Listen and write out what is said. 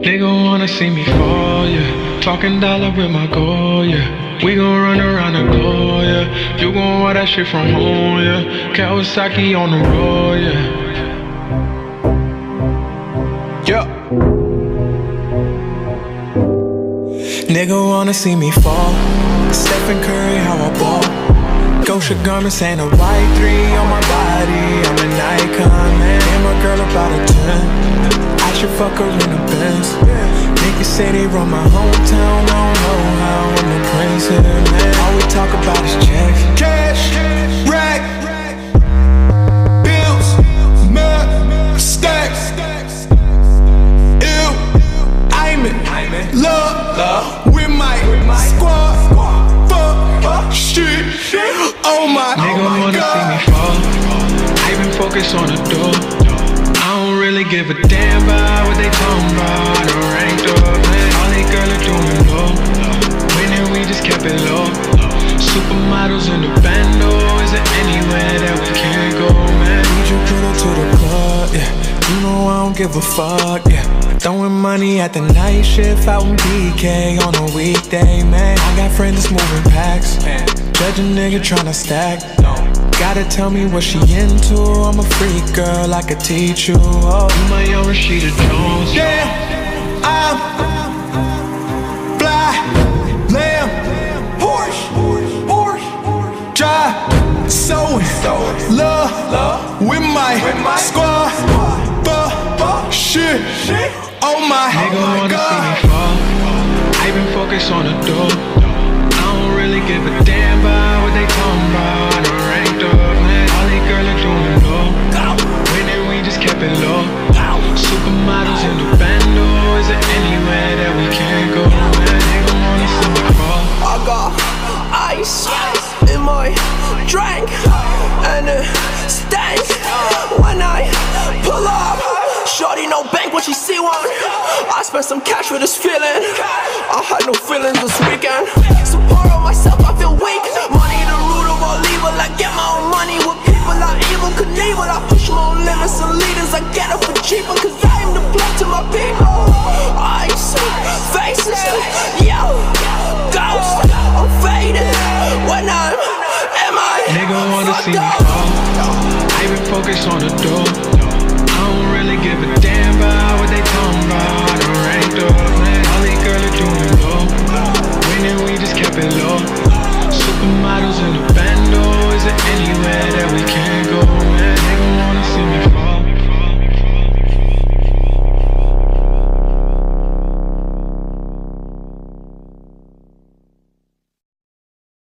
Nigga wanna see me fall, yeah. Talking dollar with my goal, yeah. We gon' run around the globe, yeah. You gon' want that shit from home, yeah. Kawasaki on the road, yeah. Yeah. Nigga wanna see me fall. Stephen Curry, how I ball. Gosha garments and a Y-3 on my body. I'm an icon, man. And my girl about a 10. Should fuck her in the Benz. Niggas say they run my hometown. I don't know how I'm the prince here, man. All we talk about is checks. Cash, rack, bills, mad, stacks. Ew, I'm in love with my squad. Fuck, shit, oh my, Nigga oh my wanna see me fall. I've been focused on the door. Really give a damn about what they talking about. The ranked up, man. All they girl are doing low. Winning, we just kept it low. Supermodels in the bando. Is there anywhere that we can't go, man? Need you put her to the club, yeah. You know I don't give a fuck, yeah. Throwing money at the night shift out in BK on a weekday, man. I got friends that's moving packs. Judge a nigga tryna stack. Gotta tell me what she into. I'm a freak girl, I could teach you. Oh, you my young Rashida Jones. Damn, I'm fly, lamb, Porsche, Porsche, drive, sewing, love, with my squad, fuck, shit, oh my, oh my wanna see me god. fall. I been focused on the door. Spent some cash for this feeling. I had no feelings this weekend. So poor on myself, I feel weak. Money the root of all evil. I get my own money with people I evil could evil. I push my own limits and leaders. I get up for cheaper, cause I am the blood to my people. I see faces. Yo, ghost. I'm faded when I'm. Am I? Nigga wanna see me fall. I been focused on the door. I don't really give a damn about what they talking about the hard man. All these